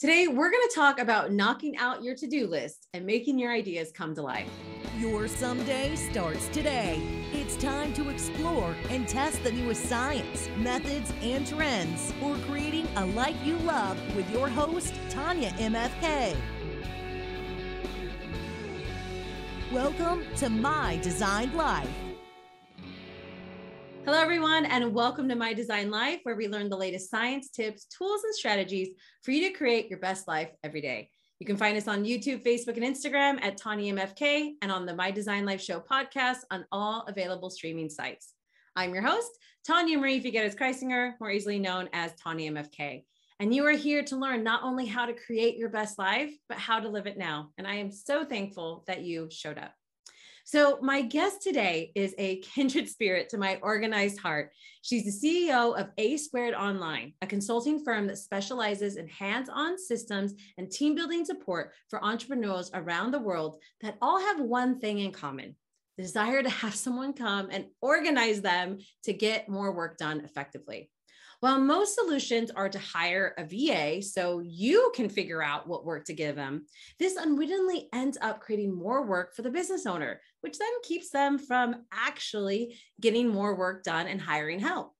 Today, we're going to talk about knocking out your to do list and making your ideas come to life. Your someday starts today. It's time to explore and test the newest science, methods, and trends for creating a life you love with your host, Tanya MFK. Welcome to My Designed Life. Hello, everyone, and welcome to My Design Life, where we learn the latest science, tips, tools, and strategies for you to create your best life every day. You can find us on YouTube, Facebook, and Instagram at Tanya MFK and on the My Design Life Show podcast on all available streaming sites. I'm your host, Tanya Marie Figueres Kreisinger, more easily known as Tanya MFK. And you are here to learn not only how to create your best life, but how to live it now. And I am so thankful that you showed up. So, my guest today is a kindred spirit to my organized heart. She's the CEO of A Squared Online, a consulting firm that specializes in hands on systems and team building support for entrepreneurs around the world that all have one thing in common the desire to have someone come and organize them to get more work done effectively. While most solutions are to hire a VA so you can figure out what work to give them, this unwittingly ends up creating more work for the business owner, which then keeps them from actually getting more work done and hiring help.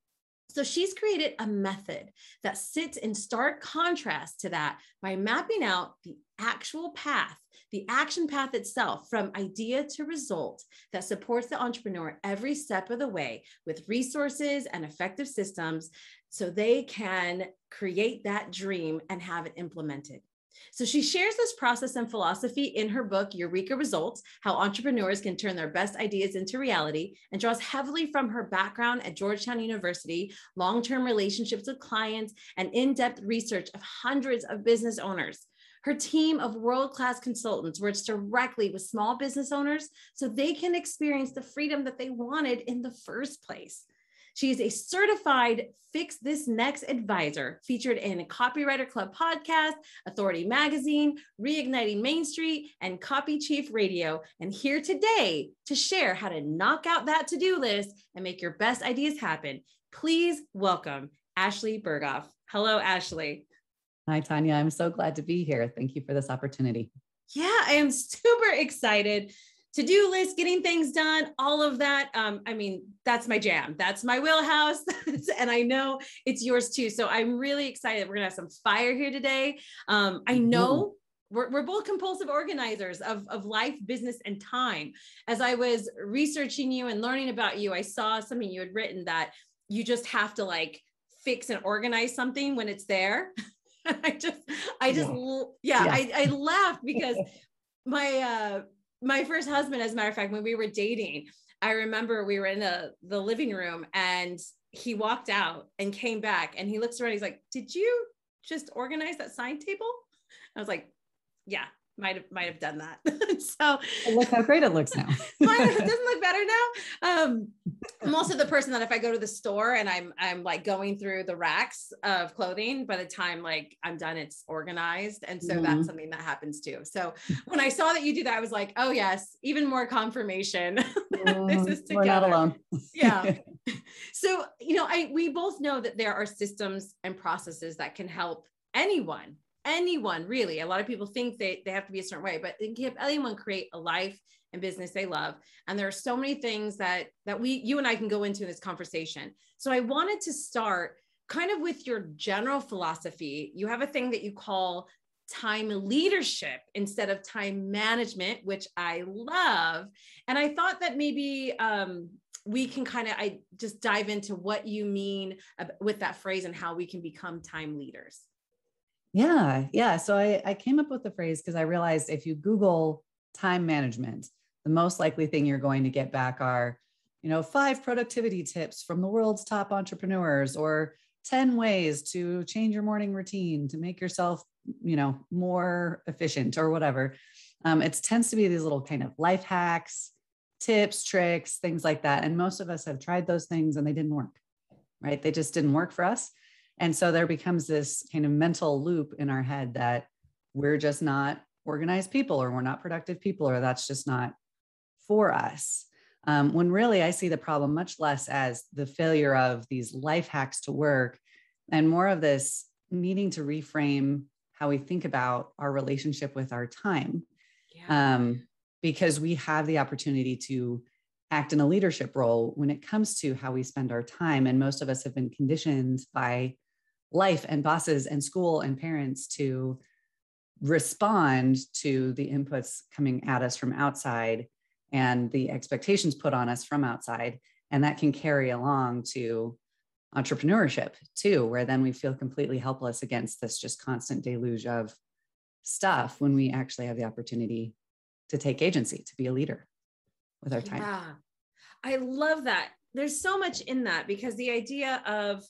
So she's created a method that sits in stark contrast to that by mapping out the actual path, the action path itself from idea to result that supports the entrepreneur every step of the way with resources and effective systems so they can create that dream and have it implemented. So she shares this process and philosophy in her book, Eureka Results How Entrepreneurs Can Turn Their Best Ideas into Reality, and draws heavily from her background at Georgetown University, long term relationships with clients, and in depth research of hundreds of business owners. Her team of world class consultants works directly with small business owners so they can experience the freedom that they wanted in the first place. She is a certified Fix This Next advisor featured in Copywriter Club podcast, Authority Magazine, Reigniting Main Street, and Copy Chief Radio. And here today to share how to knock out that to do list and make your best ideas happen. Please welcome Ashley Berghoff. Hello, Ashley. Hi, Tanya. I'm so glad to be here. Thank you for this opportunity. Yeah, I am super excited to do list, getting things done, all of that. Um, I mean, that's my jam. That's my wheelhouse. and I know it's yours too. So I'm really excited. We're going to have some fire here today. Um, I know. We're, we're both compulsive organizers of, of life, business, and time. As I was researching you and learning about you, I saw something you had written that you just have to like fix and organize something when it's there. I just, I just, yeah, yeah, yeah. I, I laughed because my, uh, my first husband, as a matter of fact, when we were dating, I remember we were in the, the living room and he walked out and came back and he looks around. He's like, Did you just organize that sign table? I was like, Yeah, might have might have done that. so look how great it looks now. it doesn't look better now. Um, I'm also the person that if I go to the store and I'm I'm like going through the racks of clothing, by the time like I'm done, it's organized, and so mm-hmm. that's something that happens too. So when I saw that you do that, I was like, oh yes, even more confirmation. Mm, this is together. We're not alone. yeah. So you know, I we both know that there are systems and processes that can help anyone anyone really. A lot of people think they, they have to be a certain way but they can anyone create a life and business they love. And there are so many things that that we you and i can go into in this conversation. So i wanted to start kind of with your general philosophy. You have a thing that you call time leadership instead of time management which i love. And i thought that maybe um, we can kind of i just dive into what you mean with that phrase and how we can become time leaders yeah, yeah. So I, I came up with the phrase because I realized if you Google time management, the most likely thing you're going to get back are, you know, five productivity tips from the world's top entrepreneurs or 10 ways to change your morning routine to make yourself, you know, more efficient or whatever. Um, it tends to be these little kind of life hacks, tips, tricks, things like that. And most of us have tried those things and they didn't work, right? They just didn't work for us. And so there becomes this kind of mental loop in our head that we're just not organized people or we're not productive people or that's just not for us. Um, when really I see the problem much less as the failure of these life hacks to work and more of this needing to reframe how we think about our relationship with our time. Yeah. Um, because we have the opportunity to act in a leadership role when it comes to how we spend our time. And most of us have been conditioned by life and bosses and school and parents to respond to the inputs coming at us from outside and the expectations put on us from outside. And that can carry along to entrepreneurship too, where then we feel completely helpless against this just constant deluge of stuff when we actually have the opportunity to take agency, to be a leader with our time. Yeah. I love that. There's so much in that because the idea of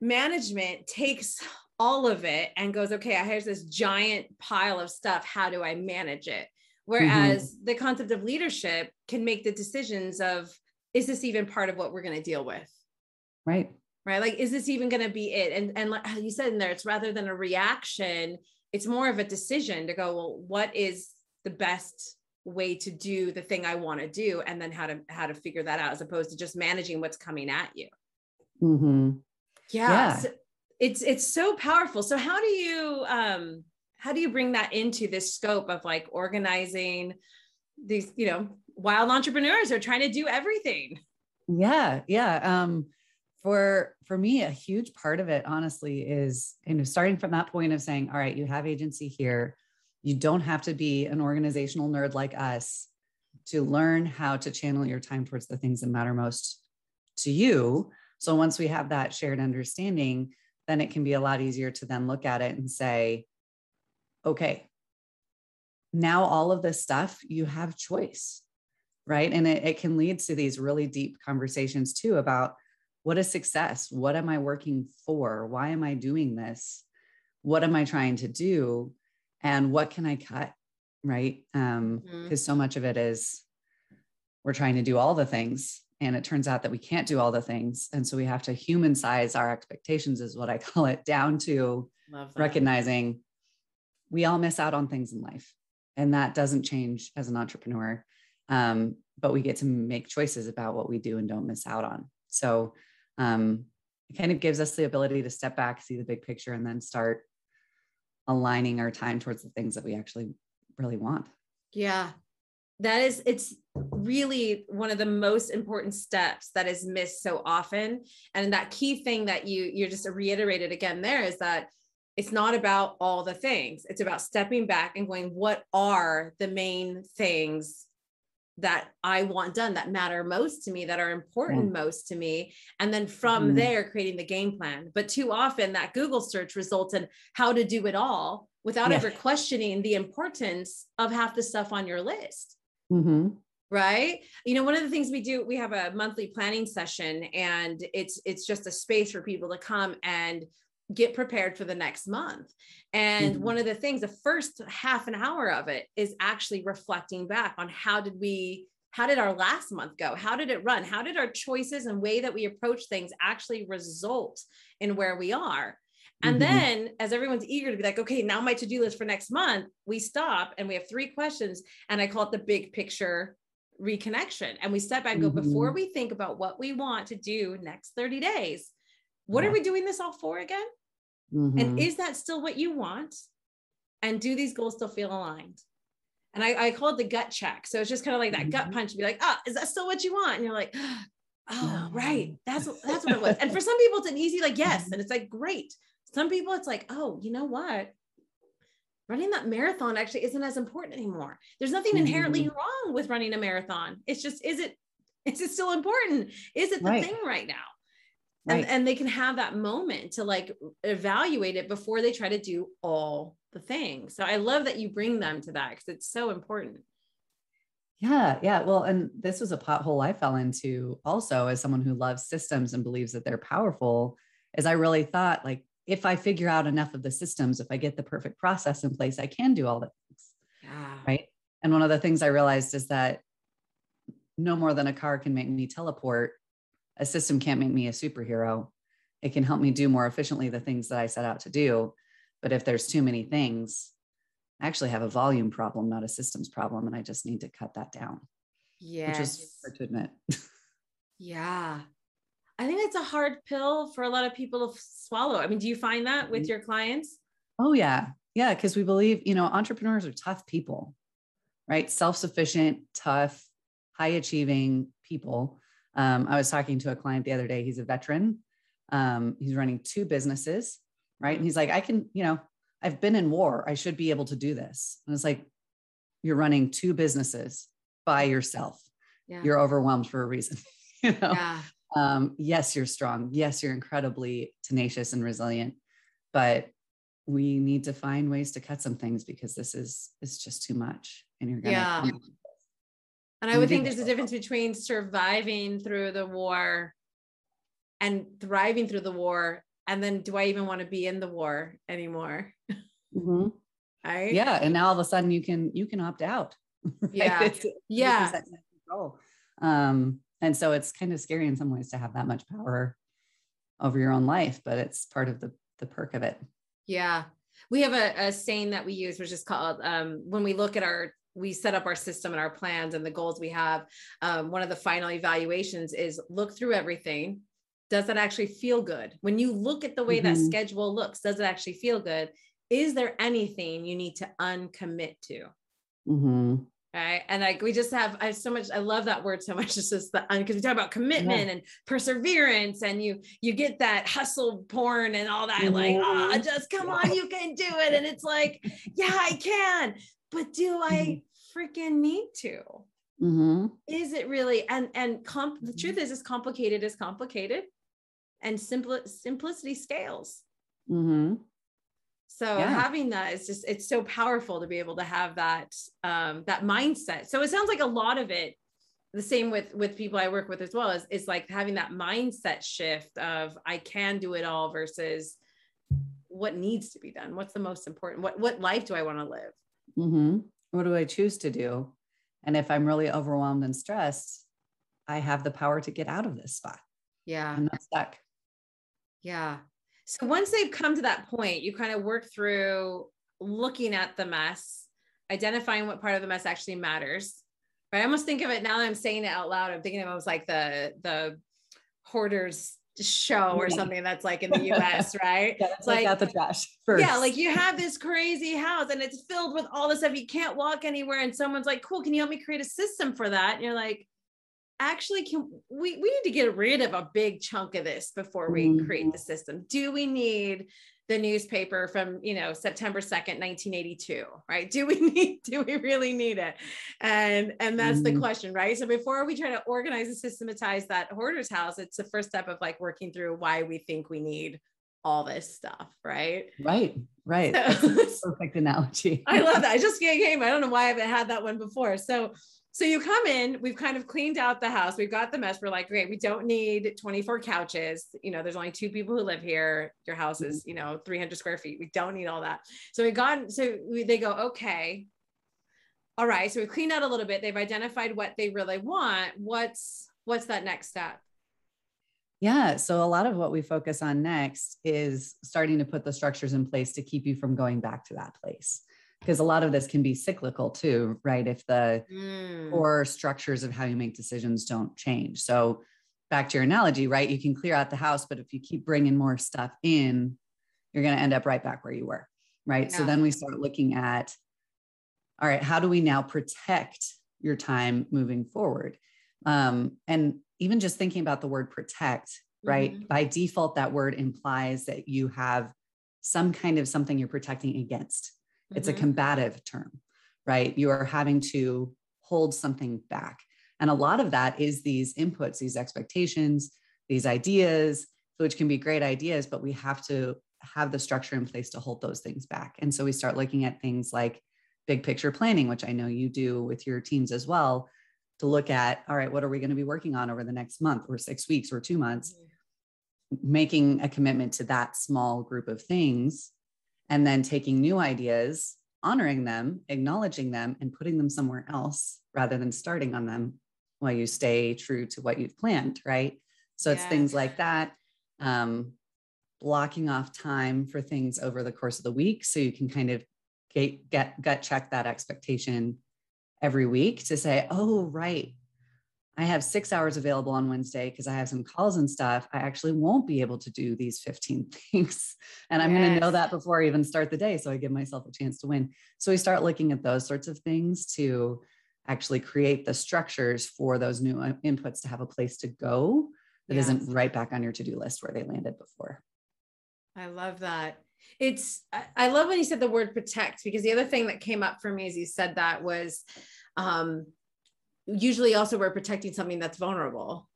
management takes all of it and goes, okay, here's this giant pile of stuff. How do I manage it? Whereas mm-hmm. the concept of leadership can make the decisions of, is this even part of what we're going to deal with? Right. Right. Like, is this even going to be it? And, and like you said in there, it's rather than a reaction, it's more of a decision to go, well, what is the best way to do the thing I want to do? And then how to, how to figure that out as opposed to just managing what's coming at you. Mm-hmm. Yeah. yeah. So it's, it's so powerful. So how do you, um, how do you bring that into this scope of like organizing these, you know, wild entrepreneurs are trying to do everything? Yeah. Yeah. Um, for for me a huge part of it honestly is you know starting from that point of saying all right you have agency here you don't have to be an organizational nerd like us to learn how to channel your time towards the things that matter most to you so once we have that shared understanding then it can be a lot easier to then look at it and say okay now all of this stuff you have choice right and it, it can lead to these really deep conversations too about what is success? What am I working for? Why am I doing this? What am I trying to do? And what can I cut? Right. Um, because mm-hmm. so much of it is we're trying to do all the things. And it turns out that we can't do all the things. And so we have to human size our expectations, is what I call it, down to recognizing we all miss out on things in life. And that doesn't change as an entrepreneur. Um, but we get to make choices about what we do and don't miss out on. So um, it kind of gives us the ability to step back, see the big picture, and then start aligning our time towards the things that we actually really want. Yeah. That is, it's really one of the most important steps that is missed so often. And that key thing that you you're just reiterated again there is that it's not about all the things. It's about stepping back and going, what are the main things that I want done that matter most to me, that are important mm. most to me. And then from mm. there, creating the game plan. But too often, that Google search results in how to do it all without yeah. ever questioning the importance of half the stuff on your list. Mm-hmm. Right. You know, one of the things we do, we have a monthly planning session and it's it's just a space for people to come and get prepared for the next month. And mm-hmm. one of the things, the first half an hour of it is actually reflecting back on how did we, how did our last month go? How did it run? How did our choices and way that we approach things actually result in where we are? And mm-hmm. then, as everyone's eager to be like, okay, now my to do list for next month, we stop and we have three questions. And I call it the big picture reconnection. And we step back and go, mm-hmm. before we think about what we want to do next 30 days, what yeah. are we doing this all for again? Mm-hmm. And is that still what you want? And do these goals still feel aligned? And I, I call it the gut check. So it's just kind of like that mm-hmm. gut punch, be like, oh, is that still what you want? And you're like, oh, right. That's that's what it was. and for some people, it's an easy, like, yes. Mm-hmm. And it's like, great. Some people, it's like, oh, you know what? Running that marathon actually isn't as important anymore. There's nothing inherently mm-hmm. wrong with running a marathon. It's just, is it, is it still important? Is it the right. thing right now? Right. And, and they can have that moment to like evaluate it before they try to do all the things. So I love that you bring them to that because it's so important. Yeah, yeah. Well, and this was a pothole I fell into also as someone who loves systems and believes that they're powerful. Is I really thought like if I figure out enough of the systems, if I get the perfect process in place, I can do all the things. Yeah. Right. And one of the things I realized is that no more than a car can make me teleport a system can't make me a superhero. It can help me do more efficiently the things that I set out to do. But if there's too many things, I actually have a volume problem, not a systems problem. And I just need to cut that down. Yeah. Which is hard to admit. yeah. I think it's a hard pill for a lot of people to swallow. I mean, do you find that with mm-hmm. your clients? Oh, yeah. Yeah. Cause we believe, you know, entrepreneurs are tough people, right? Self sufficient, tough, high achieving people. Um, I was talking to a client the other day. He's a veteran. Um, he's running two businesses, right? And he's like, I can, you know, I've been in war. I should be able to do this. And it's like, you're running two businesses by yourself. Yeah. You're overwhelmed for a reason. you know? Yeah. Um, yes, you're strong. Yes, you're incredibly tenacious and resilient, but we need to find ways to cut some things because this is it's just too much. And you're gonna yeah. And I would think there's a difference between surviving through the war and thriving through the war. And then do I even want to be in the war anymore? Mm-hmm. Right. Yeah. And now all of a sudden you can, you can opt out. Right? Yeah. It's, yeah. Um, and so it's kind of scary in some ways to have that much power over your own life, but it's part of the, the perk of it. Yeah. We have a, a saying that we use, which is called um, when we look at our we set up our system and our plans and the goals we have um, one of the final evaluations is look through everything does that actually feel good when you look at the way mm-hmm. that schedule looks does it actually feel good is there anything you need to uncommit to mm-hmm. Right and like we just have i so much i love that word so much it's just the because we talk about commitment yeah. and perseverance and you you get that hustle porn and all that mm-hmm. like oh just come on you can do it and it's like yeah i can but do I mm-hmm. freaking need to? Mm-hmm. Is it really? And and comp- the truth is, as complicated as complicated, and simple simplicity scales. Mm-hmm. So yeah. having that is just it's so powerful to be able to have that um, that mindset. So it sounds like a lot of it the same with with people I work with as well is, is like having that mindset shift of I can do it all versus what needs to be done. What's the most important? What what life do I want to live? Mm-hmm. What do I choose to do? And if I'm really overwhelmed and stressed, I have the power to get out of this spot. Yeah. I'm not stuck. Yeah. So once they've come to that point, you kind of work through looking at the mess, identifying what part of the mess actually matters. But I almost think of it now that I'm saying it out loud. I'm thinking of it was like the the hoarders show or something that's like in the US, right? yeah, it's like, out the trash first. Yeah, like you have this crazy house and it's filled with all this stuff. You can't walk anywhere. And someone's like, cool, can you help me create a system for that? And you're like, actually, can we we need to get rid of a big chunk of this before we mm-hmm. create the system? Do we need the newspaper from you know september 2nd 1982 right? Do we need do we really need it? And and that's mm-hmm. the question right? So before we try to organize and systematize that hoarder's house it's the first step of like working through why we think we need all this stuff right? Right right. So, perfect analogy. I love that. I just came i don't know why i haven't had that one before. So so you come in, we've kind of cleaned out the house. We've got the mess. We're like, great, we don't need 24 couches. You know, there's only two people who live here. Your house is, you know, 300 square feet. We don't need all that. So we got, so we, they go, okay. All right. So we've cleaned out a little bit. They've identified what they really want. What's, what's that next step? Yeah. So a lot of what we focus on next is starting to put the structures in place to keep you from going back to that place because a lot of this can be cyclical too, right? If the mm. core structures of how you make decisions don't change. So, back to your analogy, right? You can clear out the house, but if you keep bringing more stuff in, you're going to end up right back where you were, right? Yeah. So, then we start looking at all right, how do we now protect your time moving forward? Um, and even just thinking about the word protect, right? Mm-hmm. By default, that word implies that you have some kind of something you're protecting against it's mm-hmm. a combative term, right? You are having to hold something back. And a lot of that is these inputs, these expectations, these ideas, which can be great ideas, but we have to have the structure in place to hold those things back. And so we start looking at things like big picture planning, which I know you do with your teams as well, to look at all right, what are we going to be working on over the next month or six weeks or two months? Mm-hmm. Making a commitment to that small group of things and then taking new ideas, honoring them, acknowledging them, and putting them somewhere else rather than starting on them while you stay true to what you've planned, right? So it's things like that. Um, blocking off time for things over the course of the week so you can kind of get, get gut check that expectation every week to say, oh, right. I have six hours available on Wednesday because I have some calls and stuff. I actually won't be able to do these 15 things. And I'm yes. going to know that before I even start the day. So I give myself a chance to win. So we start looking at those sorts of things to actually create the structures for those new uh, inputs to have a place to go that yes. not right back on your to do list where they landed before. I love that. It's, I love when you said the word protect because the other thing that came up for me as you said that was, um, usually also we're protecting something that's vulnerable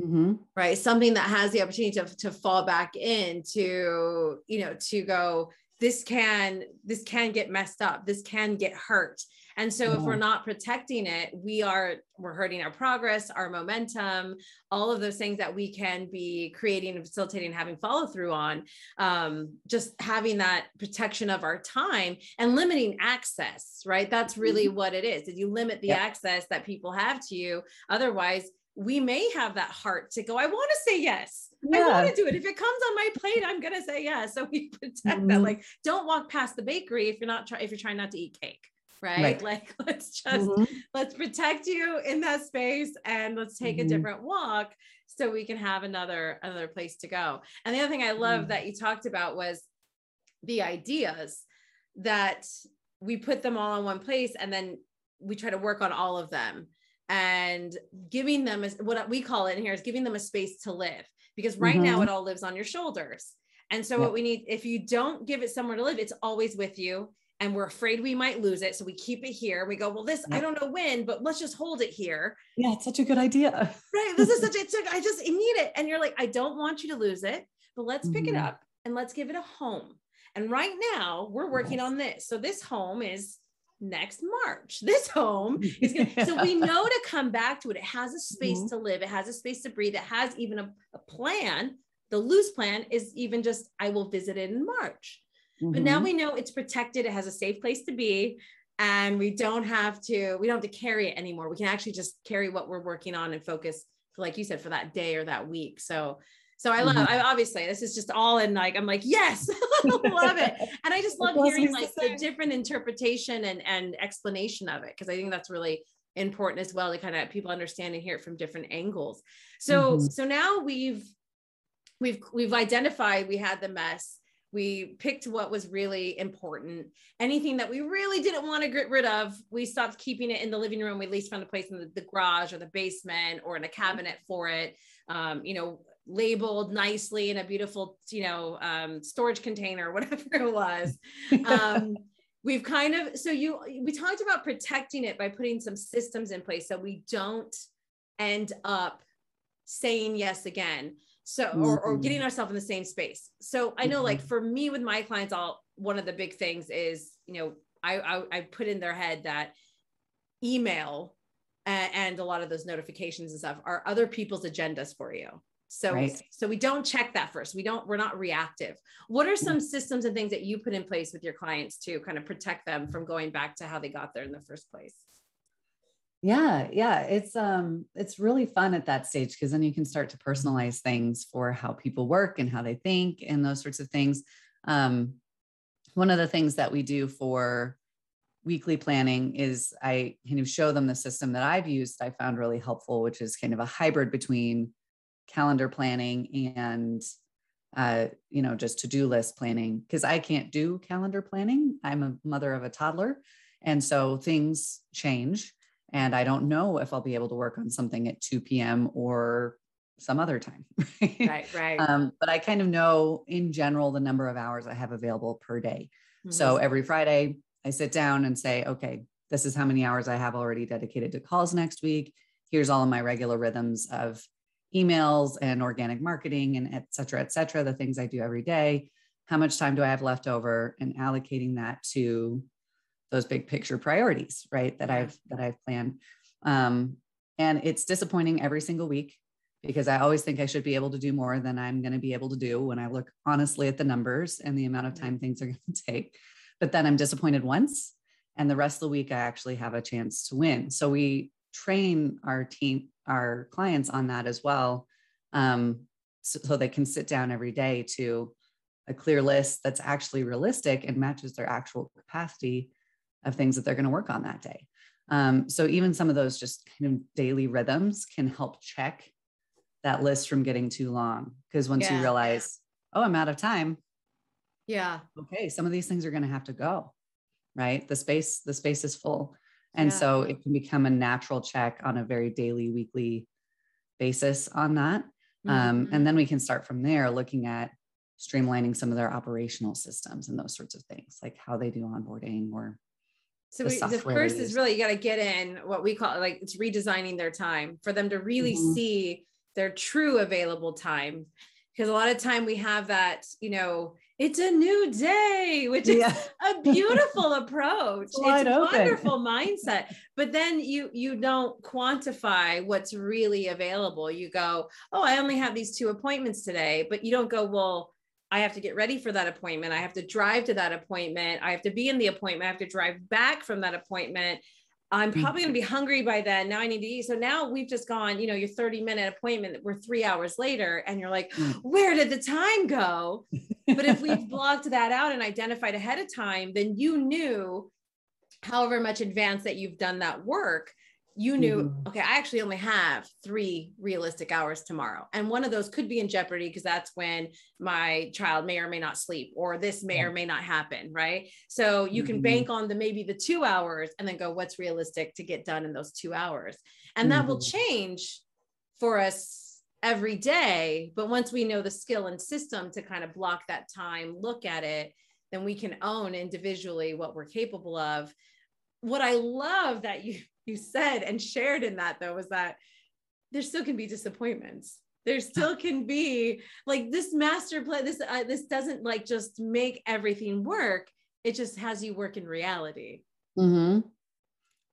mm-hmm. right something that has the opportunity to, to fall back in to you know to go this can this can get messed up this can get hurt and so yeah. if we're not protecting it we are we're hurting our progress our momentum all of those things that we can be creating and facilitating and having follow through on um, just having that protection of our time and limiting access right that's really mm-hmm. what it is Did you limit the access that people have to you otherwise we may have that heart to go, I want to say yes. Yeah. I want to do it. If it comes on my plate, I'm going to say yes. So we protect mm-hmm. that. Like, don't walk past the bakery if you're not trying, if you're trying not to eat cake. Right? right. Like, let's just, mm-hmm. let's protect you in that space and let's take mm-hmm. a different walk so we can have another, another place to go. And the other thing I love mm. that you talked about was the ideas that we put them all in one place and then we try to work on all of them and giving them a, what we call it in here is giving them a space to live because right mm-hmm. now it all lives on your shoulders. And so, what we need, if you don't give it somewhere to live, it's always with you. And we're afraid we might lose it. So we keep it here. We go, well, this, I don't know when, but let's just hold it here. Yeah, it's such a good idea. Right. This is such a, I just need it. And you're like, I don't want you to lose it, but let's pick mm-hmm. it up and let's give it a home. And right now we're working yes. on this. So this home is next March. This home is going so we know to come back to it. It has a space mm-hmm. to live, it has a space to breathe, it has even a, a, plan. The loose plan is even just, I will visit it in March. Mm-hmm. But now mm-hmm. we know it's protected, it has a safe place to be. And we don't have to, we don't have to carry it anymore. We can actually just carry what we're working on and focus, like you said, for that day or that week. So so I love, mm-hmm. I obviously this is just all in like, I'm like, yes, love it. And I just love hearing like the different interpretation and, and explanation of it. Cause I think that's really important as well to kind of people understand and hear it from different angles. So, mm-hmm. so now we've, we've, we've identified, we had the mess. We picked what was really important. Anything that we really didn't want to get rid of, we stopped keeping it in the living room. We at least found a place in the, the garage or the basement or in a cabinet for it. Um, you know, labeled nicely in a beautiful, you know, um, storage container, whatever it was. Um, we've kind of, so you, we talked about protecting it by putting some systems in place so we don't end up saying yes again. So, or, or getting mm-hmm. ourselves in the same space. So I know like mm-hmm. for me with my clients, all one of the big things is, you know, I, I, I put in their head that email and a lot of those notifications and stuff are other people's agendas for you so, right. so we don't check that first. We don't, we're not reactive. What are some systems and things that you put in place with your clients to kind of protect them from going back to how they got there in the first place? Yeah, yeah, it's um it's really fun at that stage because then you can start to personalize things for how people work and how they think and those sorts of things. Um one of the things that we do for weekly planning is I kind of show them the system that I've used I found really helpful which is kind of a hybrid between calendar planning and uh, you know just to-do list planning because i can't do calendar planning. I'm a mother of a toddler and so things change and i don't know if i'll be able to work on something at 2 p.m or some other time right? Right um, but i kind of know in general the number of hours i have available per day. Mm-hmm. so every friday i sit down and say okay this is how many hours i have already dedicated to calls next week. Here's all of my regular rhythms of emails and organic marketing and et cetera, et cetera, the things I do every day. How much time do I have left over and allocating that to those big picture priorities, right? That I've that I've planned. Um, and it's disappointing every single week because I always think I should be able to do more than I'm going to be able to do when I look honestly at the numbers and the amount of time things are going to take. But then I'm disappointed once, and the rest of the week I actually have a chance to win. So we train our team our clients on that as well um, so, so they can sit down every day to a clear list that's actually realistic and matches their actual capacity of things that they're going to work on that day Um, so even some of those just kind of daily rhythms can help check that list from getting too long. Because once Yeah. you realize, oh, I'm out of time, Yeah. okay, some of these things are going to have to go, right? The space, the space is full. And Yeah. so it can become a natural check on a very daily, weekly basis on that. Um, Mhm. and then we can start from there looking at streamlining some of their operational systems and those sorts of things, like how they do onboarding or So the we, the first is really you got to get in what we call like it's redesigning their time for them to really Mhm. see their true available time. Because a lot of time we have that, you know, it's a new day, which is Yeah. a beautiful approach. It's wide a open. wonderful mindset. But then you you don't quantify what's really available. You go, oh, I only have these two appointments today, but you don't go, well, I have to get ready for that appointment. I have to drive to that appointment. I have to be in the appointment. I have to drive back from that appointment. I'm probably going to be hungry by then. Now I need to eat. So now we've just gone, you know, your 30 minute appointment, we're three hours later, and you're like, Mm. where did the time go? But if we've blocked that out and identified ahead of time, then you knew however much advance that you've done that work, you knew, Mhm. okay, I actually only have three realistic hours tomorrow. And one of those could be in jeopardy because that's when my child may or may not sleep, or this may or may not happen. Right. So you can Mhm. bank on the maybe the two hours and then go, what's realistic to get done in those two hours? And that will Mhm. change for us every day. But once we know the skill and system to kind of block that time, look at it, then we can own individually what we're capable of. What I love that you you said and shared in that though was that there still can be disappointments. There still can be like this master plan. This uh, this doesn't like just make everything work. It just has you work in reality. Mm-hmm.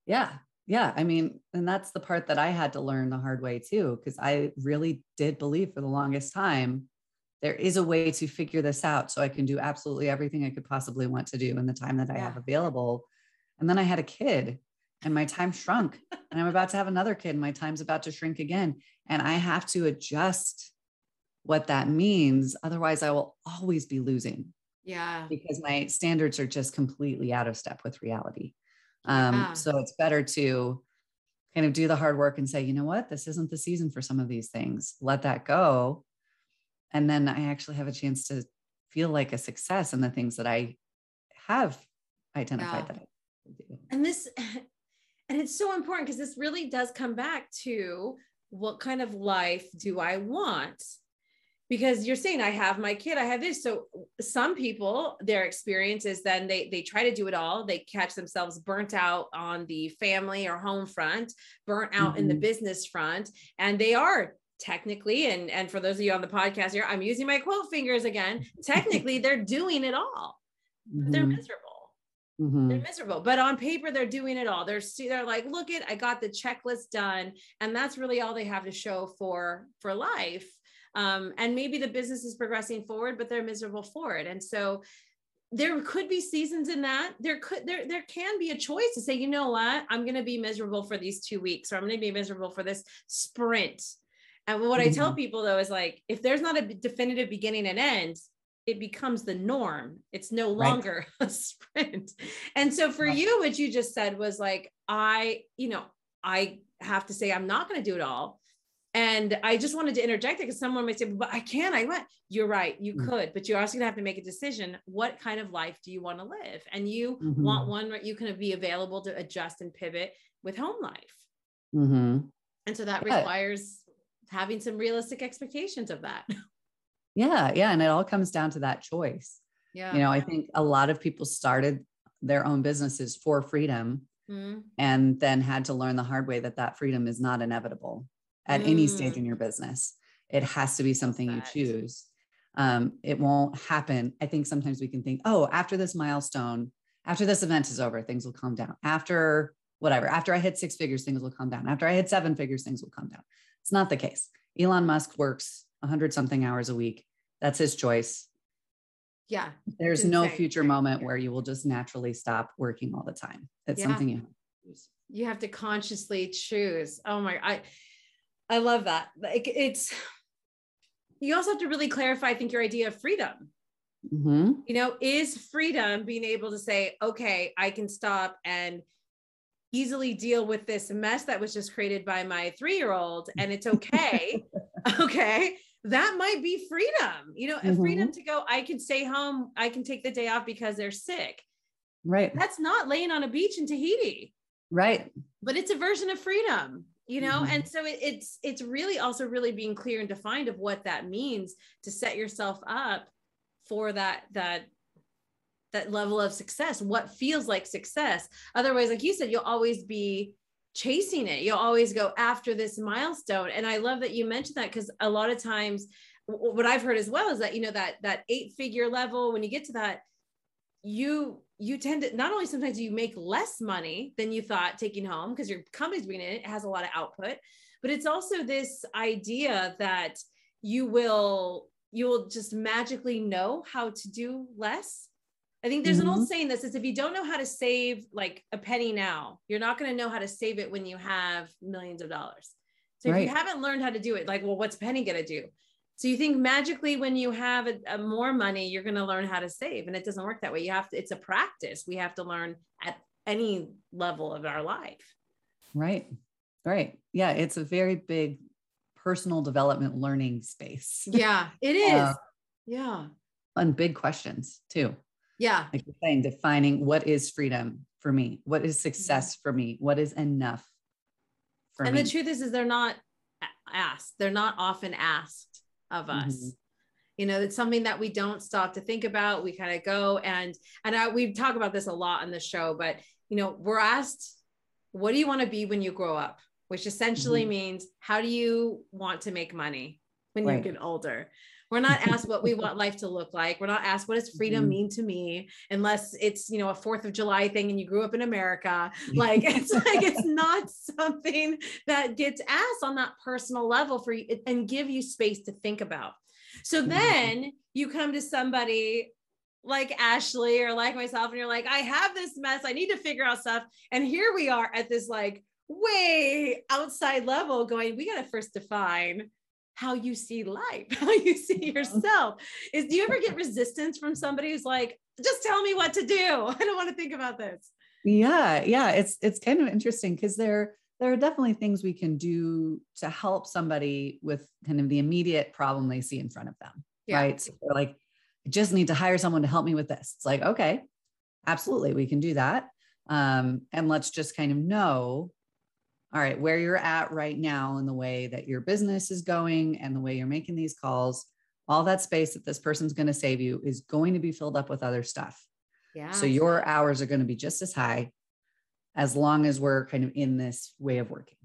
Yeah. Yeah. I mean, and that's the part that I had to learn the hard way too, because I really did believe for the longest time there is a way to figure this out so I can do absolutely everything I could possibly want to do in the time that I have available. And then I had a kid and my time shrunk, and I'm about to have another kid, and my time's about to shrink again. And I have to adjust what that means. Otherwise, I will always be losing Yeah. because my standards are just completely out of step with reality. Um, Yeah. So it's better to kind of do the hard work and say, you know what, this isn't the season for some of these things. Let that go. And then I actually have a chance to feel like a success in the things that I have identified Yeah. that I do. and this and it's so important because this really does come back to what kind of life do i want because you're saying i have my kid i have this. So some people their experience is then they they try to do it all. They catch themselves burnt out on the family or home front burnt out in the Mhm. business front and they are technically and and for those of you on the podcast here i'm using my quote fingers again technically they're doing it all. They're Mhm. miserable. Mhm. they're miserable. But on paper they're doing it all. They're they're like look it i got the checklist done and that's really all they have to show for for life um, and maybe the business is progressing forward but they're miserable for it and so there could be seasons in that there could there there can be a choice to say you know what i'm going to be miserable for these two weeks or i'm going to be miserable for this sprint and what i tell Mhm. people though is like if there's not a definitive beginning and end it becomes the norm. It's no Right. longer a sprint. And so for Right. you, what you just said was like, I, you know, I have to say I'm not going to do it all. And I just wanted to interject it because someone might say, but I can, I went. You're right, you Mm. could, but you're also gonna have to make a decision. What kind of life do you want to live? And you Mhm. want one where you can be available to adjust and pivot with home life. Mhm. And so that Yeah. requires having some realistic expectations of that. Yeah. Yeah. And it all comes down to that choice. Yeah. You know, I think a lot of people started their own businesses for freedom Mhm. and then had to learn the hard way that that freedom is not inevitable at any stage Mm. in your business. It has to be something you choose. Um, it won't happen. I think sometimes we can think, oh, after this milestone, after this event is over, things will calm down. After whatever, after I hit six figures, things will calm down. After I hit seven figures, things will calm down. It's not the case. Elon Musk works 100 something hours a week. That's his choice. Yeah. There's no insane. future moment where you will just naturally stop working all the time. It's Yeah. something you have to choose. you have to consciously choose oh my i i love that like it's you also have to really clarify i think your idea of freedom Mhm. you know is freedom being able to say okay i can stop and easily deal with this mess that was just created by my three year old and it's okay. okay. That might be freedom, you know, mm-hmm. freedom to go, I can stay home, I can take the day off because they're sick. Right. That's not laying on a beach in Tahiti. Right. But it's a version of freedom, you know? Mm-hmm. And so it, it's it's really also really being clear and defined of what that means to set yourself up for that that that level of success, what feels like success. Otherwise, like you said, you'll always be chasing it. You'll always go after this milestone. And I love that you mentioned that because a lot of times what I've heard as well is that, you know, that that eight figure level, when you get to that, you you tend to not only sometimes you make less money than you thought taking home because your company's bringing in it, it has a lot of output, but it's also this idea that you will you will just magically know how to do less I think there's mm-hmm. an old mm-hmm. saying that says if you don't know how to save like a penny now, you're not going to know how to save it when you have millions of dollars. So right. if you haven't learned how to do it, like, well, what's penny going to do? So you think magically when you have a, a more money, you're going to learn how to save, and it doesn't work that way. You have to. It's a practice. We have to learn at any level of our life. Right. Right. Yeah. It's a very big personal development learning space. Yeah, it is. Uh, yeah. And big questions too. Yeah. Like you're saying, defining what is freedom for me? What is success for me? What is enough for and me? And the truth is, is they're not asked. They're not often asked of us. Mm-hmm. You know, it's something that we don't stop to think about. We kind of go and and I, we talk about this a lot on the show, but you know, we're asked, what do you want to be when you grow up? Which essentially mm-hmm. means how do you want to make money when right. you get older? We're not asked what we want life to look like. We're not asked what does freedom mm-hmm. mean to me, unless it's you know a Fourth of July thing and you grew up in America. Like it's like it's not something that gets asked on that personal level for you and give you space to think about. So mm-hmm. then you come to somebody like Ashley or like myself, and you're like, I have this mess. I need to figure out stuff. And here we are at this like way outside level going, we got to first define how you see life, how you see yourself. Is do you ever get resistance from somebody who's like, just tell me what to do? I don't want to think about this. Yeah, yeah, it's it's kind of interesting because there there are definitely things we can do to help somebody with kind of the immediate problem they see in front of them. Yeah. Right. So they're like, I just need to hire someone to help me with this. It's like, okay, absolutely, we can do that. Um, and let's just kind of know all right, where you're at right now and the way that your business is going and the way you're making these calls, all that space that this person's going to save you is going to be filled up with other stuff. Yeah. So your hours are going to be just as high as long as we're kind of in this way of working.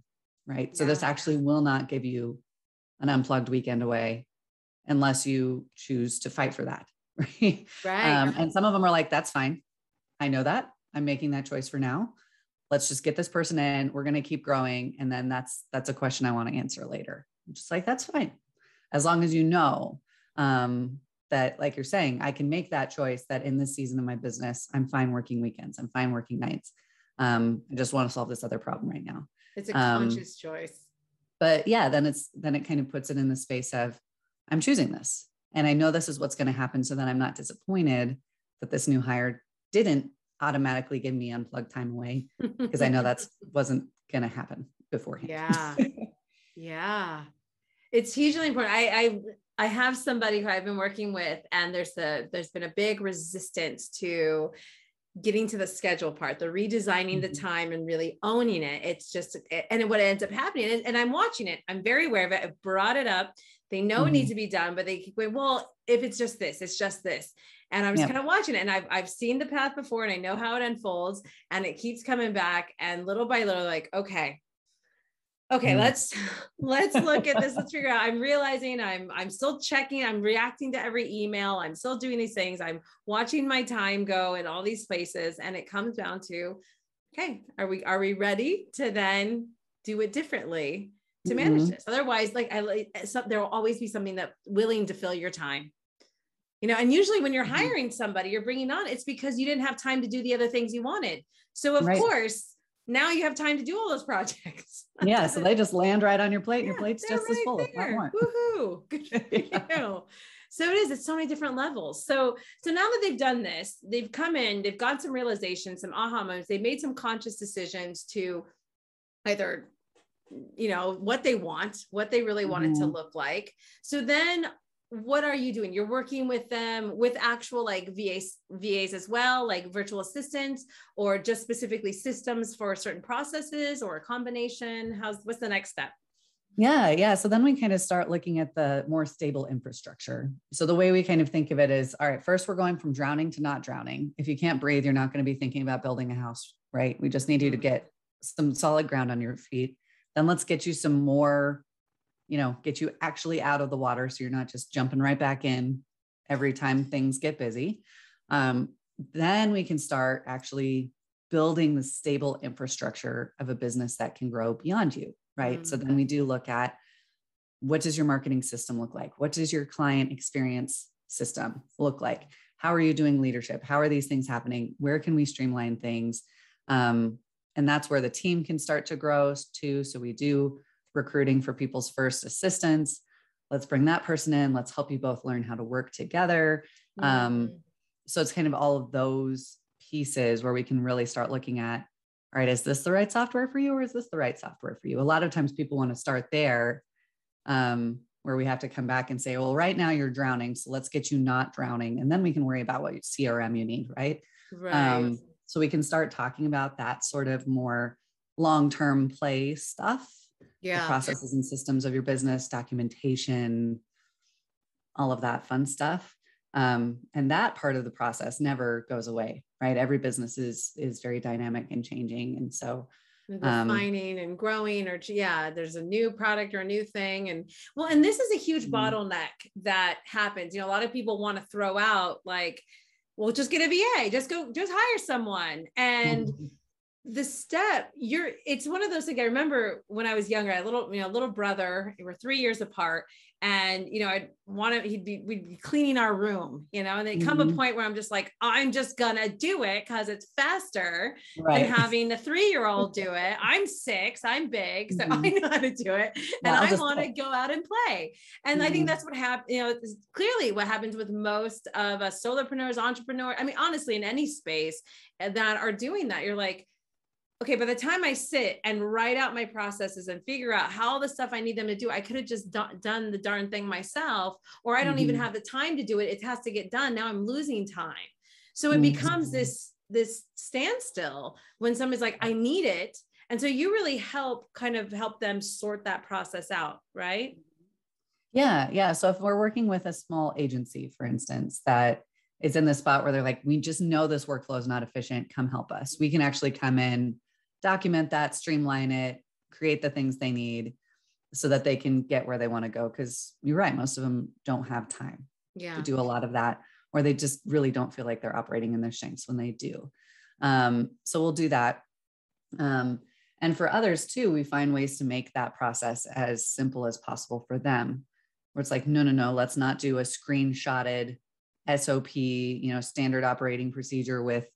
Right. Yeah. So this actually will not give you an unplugged weekend away unless you choose to fight for that. Right. Right. Um, and some of them are like, that's fine. I know that. I'm making that choice for now let's just get this person in we're going to keep growing and then that's that's a question i want to answer later. I'm just like that's fine. As long as you know um, that like you're saying i can make that choice that in this season of my business i'm fine working weekends i'm fine working nights. Um, i just want to solve this other problem right now. It's a um, conscious choice. but yeah then it's then it kind of puts it in the space of i'm choosing this and i know this is what's going to happen so then i'm not disappointed that this new hire didn't automatically give me unplugged time away because I know that's wasn't going to happen beforehand. Yeah. yeah. It's hugely important. I, I, I have somebody who I've been working with and there's a, there's been a big resistance to getting to the schedule part, the redesigning the mm-hmm. time and really owning it. It's just, and what ends up happening, and, and I'm watching it, I'm very aware of it. I've brought it up. They know mm-hmm. it needs mm-hmm. to be done, but they keep going, well, if it's just this, it's just this and I'm just kind of watching it and I've, I've seen the path before and I know how it unfolds and it keeps coming back and little by little like okay okay mm. let's let's look at this let's figure out I'm realizing I'm I'm still checking I'm reacting to every email I'm still doing these things I'm watching my time go in all these places and it comes down to okay are we are we ready to then do it differently to manage mm-hmm. this otherwise like I so, there will always be something that willing to fill your time you know and usually when you're mm-hmm. hiring somebody you're bringing on it's because you didn't have time to do the other things you wanted so of right. course now you have time to do all those projects yeah so they just land right on your plate and your plate's just right as full there. Woohoo. good for you so it is it's so many different levels so so now that they've done this they've come in they've got some realizations some aha moments they've made some conscious decisions to either you know what they want what they really want mm-hmm. it to mm-hmm. look like so then what are you doing you're working with them with actual like vas vas as well like virtual assistants or just specifically systems for certain processes or a combination how's what's the next step yeah, yeah. So then we kind of start looking at the more stable infrastructure. So the way we kind of think of it is all right, first we're going from drowning to not drowning. If you can't breathe, you're not going to be thinking about building a house, right? We just need you to mm-hmm. get some solid ground on your feet. Then let's get you some more, you know, get you actually out of the water so you're not just jumping right back in every time things get busy. Um, then we can start actually building the stable infrastructure of a business that can grow beyond you right? Mm-hmm. So then we do look at what does your marketing system look like? What does your client experience system look like? How are you doing leadership? How are these things happening? Where can we streamline things? Um, and that's where the team can start to grow too. So we do recruiting for people's first assistants. Let's bring that person in. Let's help you both learn how to work together. Um, mm-hmm. Um, so it's kind of all of those pieces where we can really start looking at all right, is this the right software for you or is this the right software for you? A lot of times people want to start there um, where we have to come back and say, well, right now you're drowning. So let's get you not drowning. And then we can worry about what CRM you need, right? Right. Um, so we can start talking about that sort of more long term play stuff. Yeah. processes and systems of your business, documentation, all of that fun stuff. Um, and that part of the process never goes away right every business is is very dynamic and changing and so refining um, and growing or yeah there's a new product or a new thing and well and this is a huge mm-hmm. bottleneck that happens you know a lot of people want to throw out like well just get a va just go just hire someone. And mm-hmm. the step you're it's one of those things i remember when i was younger a little you know little brother we were three years apart and you know i'd want to he'd be we'd be cleaning our room you know and they come mm-hmm. a point where i'm just like i'm just gonna do it because it's faster right. than having the three-year-old do it i'm six i'm big so mm-hmm. i know how to do it and i want to go out and play and mm-hmm. i think mm-hmm. that's what happened you know clearly what happens with most of us solopreneurs entrepreneurs i mean honestly in any space eh, that are doing that you're like okay, by the time I sit and write out my processes and figure out how all the stuff I need them to do, I could have just do- done the darn thing myself, or I don't mm-hmm. even have the time to do it. It has to get done. Now I'm losing time. So it mm-hmm. becomes this this standstill when somebody's like, I need it. And so you really help kind of help them sort that process out, right? Yeah, yeah. So if we're working with a small agency, for instance, that is in the spot where they're like, we just know this workflow is not efficient. Come help us. We can actually come in, document that, streamline it, create the things they need so that they can get where they want to go. Cause you're right, most of them don't have time yeah. to do a lot of that, or they just really don't feel like they're operating in their strengths when they do. Um, so we'll do that. Um, and for others too, we find ways to make that process as simple as possible for them, where it's like, no, no, no, let's not do a screenshotted SOP, you know, standard operating procedure with,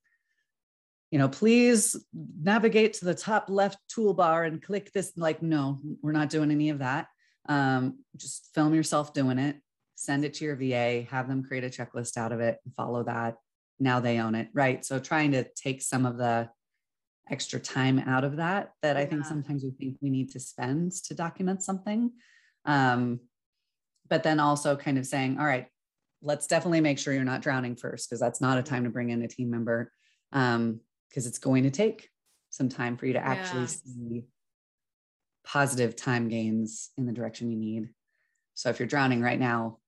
you know, please navigate to the top left toolbar and click this. Like, no, we're not doing any of that. Um, just film yourself doing it, send it to your VA, have them create a checklist out of it, and follow that. Now they own it, right? So trying to take some of the extra time out of that that I think sometimes we think we need to spend to document something. Um, but then also kind of saying, all right, let's definitely make sure you're not drowning first because that's not a time to bring in a team member um because it's going to take some time for you to actually yeah. see positive time gains in the direction you need so if you're drowning right now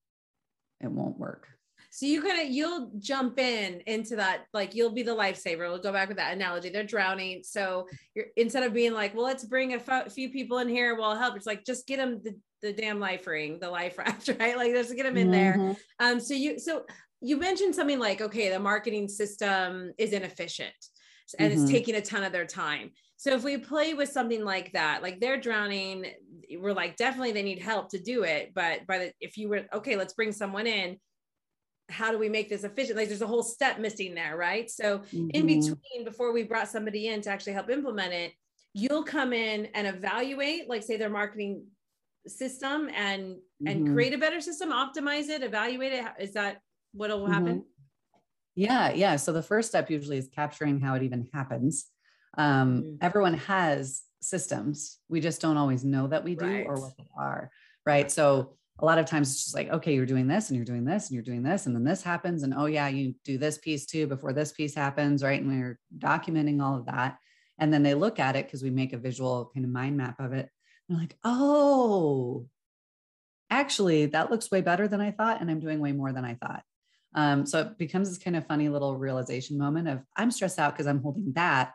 it won't work so you kind of you'll jump in into that, like you'll be the lifesaver. We'll go back with that analogy. They're drowning, so you're instead of being like, well, let's bring a f- few people in here. We'll help. It's like just get them the, the damn life ring, the life raft, right? Like just get them in mm-hmm. there. Um, so you so you mentioned something like, okay, the marketing system is inefficient and mm-hmm. it's taking a ton of their time. So if we play with something like that, like they're drowning, we're like definitely they need help to do it. But by the if you were okay, let's bring someone in how do we make this efficient? Like there's a whole step missing there, right? So mm-hmm. in between, before we brought somebody in to actually help implement it, you'll come in and evaluate, like say their marketing system and and mm-hmm. create a better system optimize it evaluate it is that what will happen mm-hmm. Yeah yeah. So the first step usually is capturing how it even happens. Um, mm-hmm. everyone has systems. We just don't always know that we do right. or what they are right? So a lot of times it's just like okay you're doing this and you're doing this and you're doing this and then this happens and oh yeah you do this piece too before this piece happens right? And we're documenting all of that. And then they look at it because we make a visual kind of mind map of it. They're like oh actually that looks way better than i thought and i'm doing way more than i thought um, so it becomes this kind of funny little realization moment of i'm stressed out because i'm holding that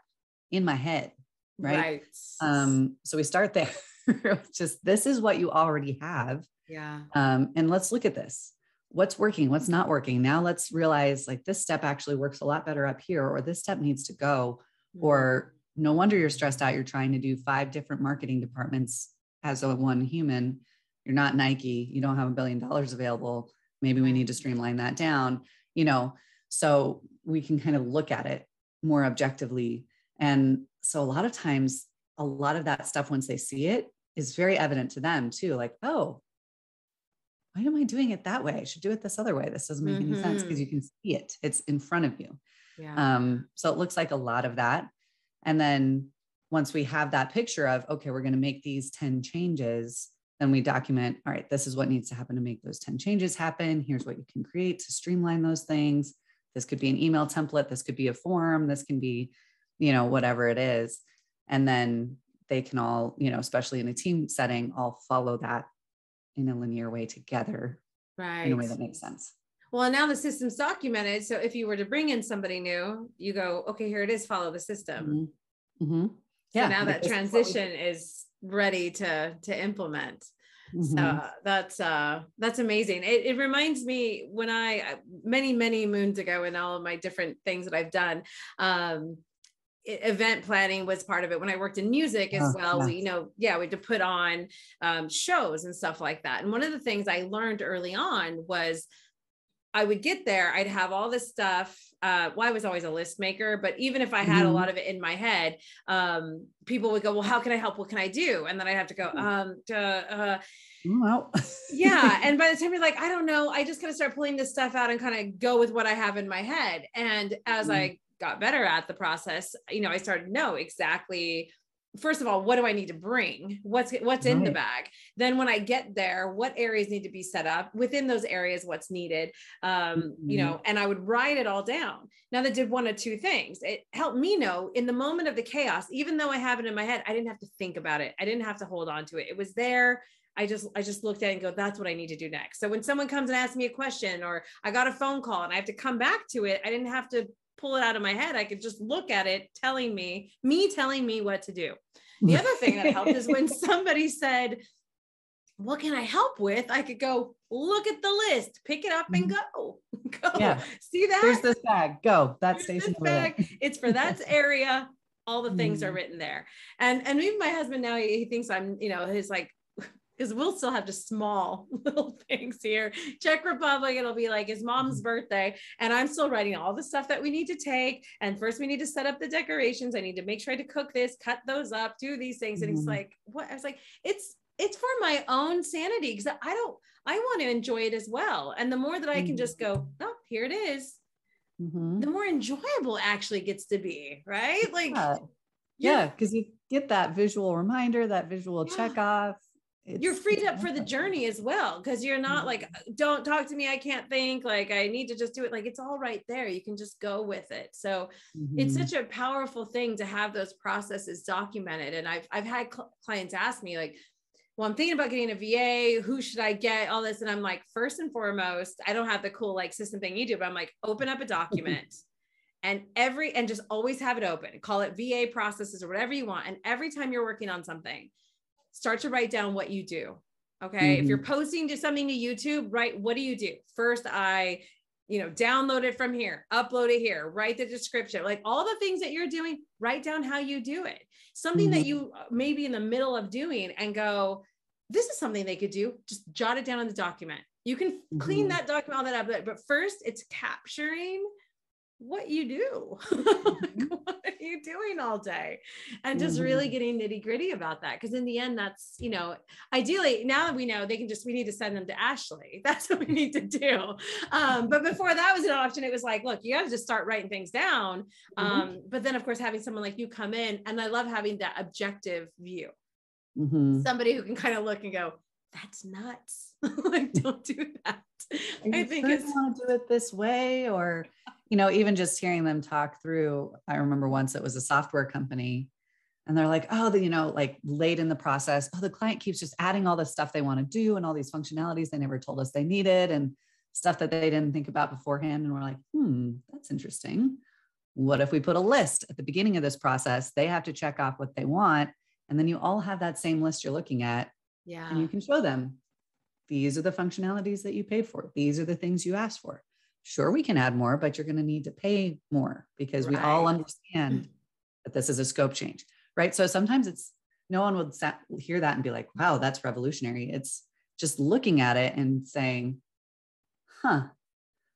in my head right, right. Um, so we start there just this is what you already have. Yeah. Um, and let's look at this. What's working? What's not working? Now let's realize like this step actually works a lot better up here or this step needs to go mm-hmm. or no wonder you're stressed out. You're trying to do five different marketing departments as a one human. You're not nike. You don't have a billion dollars available maybe we need to streamline that down you know so we can kind of look at it more objectively and so a lot of times a lot of that stuff once they see it is very evident to them too like oh why am I doing it that way? I should do it this other way. This doesn't make mm-hmm. any sense because you mm-hmm. can see it. It's in front of you. Yeah. Um, so it looks like a lot of that. And then once we have that picture of, okay, we're going to make these 10 changes, then we document, all right, this is what needs to happen to make those 10 changes happen. Here's what you can create to streamline those things. This could be an email template. This could be a form. This can be, you know, whatever it is. And then they can all, you know, especially in a team setting, all follow that in a linear way together right in a way that makes sense well now the system's documented so if you were to bring in somebody new you go okay here it is follow the system mm-hmm. Mm-hmm. yeah so now that transition is ready to to implement Mm-hmm. So that's uh that's amazing. It, it reminds me when I many many moons ago in all of my different things that I've done. Um, event planning was part of it when i worked in music as oh, well nice. we you know yeah we had to put on um, shows and stuff like that and one of the things i learned early on was i would get there i'd have all this stuff uh, well i was always a list maker but even if i had mm-hmm. a lot of it in my head um, people would go well how can i help what can i do and then i have to go hmm. um, to, uh, well. yeah. And by the time you're like, I don't know, I just kind of start pulling this stuff out and kind of go with what I have in my head. And as mm. I got better at the process, you know, I started to know exactly first of all what do i need to bring? What's what's in the bag? Then when i get there what areas need to be set up? Within those areas what's needed? Um mm-hmm. you know and i would write it all down. Now that did one of two things. It helped me know in the moment of the chaos even though i have it in my head i didn't have to think about it. I didn't have to hold on to it. It was there. I just I just looked at it and go, that's what I need to do next. So when someone comes and asks me a question or I got a phone call and I have to come back to it, I didn't have to pull it out of my head. I could just look at it telling me, me telling me what to do. The other thing that helped is when somebody said, what can I help with? I could go look at the list, pick it up and mm-hmm. go. go. Yeah. See that? There's this bag. Go. That station. bag. it's for that area. All the things mm. are written there. And and even my husband now he, he thinks I'm, you know, his like because we'll still have just small little things here. Czech Republic, it'll be like his mom's mm-hmm. birthday, and I'm still writing all the stuff that we need to take. And first, we need to set up the decorations. I need to make sure to cook this, cut those up, do these things. And mm-hmm. he's like, "What?" I was like, "It's it's for my own sanity because I don't. I want to enjoy it as well. And the more that I can mm-hmm. just go, oh, here it is, mm-hmm. the more enjoyable actually gets to be, right? Like." Yeah, because you get that visual reminder, that visual yeah. check off you're freed up for the journey as well because you're not mm-hmm. like don't talk to me i can't think like i need to just do it. Like it's all right there you can just go with it. So mm-hmm. it's such a powerful thing to have those processes documented and i've i've had cl- clients ask me like well i'm thinking about getting a va who should i get? All this and i'm like first and foremost i don't have the cool like system thing you do but i'm like open up a document and every and just always have it open. Call it va processes or whatever you want and every time you're working on something start to write down what you do. Okay. Mm-hmm. If you're mm-hmm. posting to something to YouTube, right? What do you do? First, I, you know, download it from here, upload it here, write the description, like all the things that you're doing, write down how you do it. Something mm-hmm. that you uh, may be in the middle of doing and go, this is something they could do. Just jot it down in the document. You can mm-hmm. clean that document, all that up. But first, it's capturing what you do. Mm-hmm. what are you doing all day? And just mm-hmm. really getting nitty gritty about that. Cause in the end, that's, you know, ideally now that we know they can just, we need to send them to Ashley. That's what we need to do. Um, but before that was an option, it was like, look, you got to just start writing things down. Mm-hmm. Um, but then of course, having someone like you come in and I love having that objective view. Mm-hmm. Somebody who can kind of look and go, that's nuts. like, don't do that. I think it's want to do it this way, or you know, even just hearing them talk through. I remember once it was a software company, and they're like, oh, the, you know, like late in the process, oh, the client keeps just adding all this stuff they want to do and all these functionalities they never told us they needed and stuff that they didn't think about beforehand. And we're like, hmm, that's interesting. What if we put a list at the beginning of this process? They have to check off what they want. And then you all have that same list you're looking at yeah. And you can show them these are the functionalities that you paid for. These are the things you asked for. Sure, we can add more, but you're going to need to pay more because right. we all understand that this is a scope change. Right. So sometimes it's no one would hear that and be like, wow, that's revolutionary. It's just looking at it and saying, huh,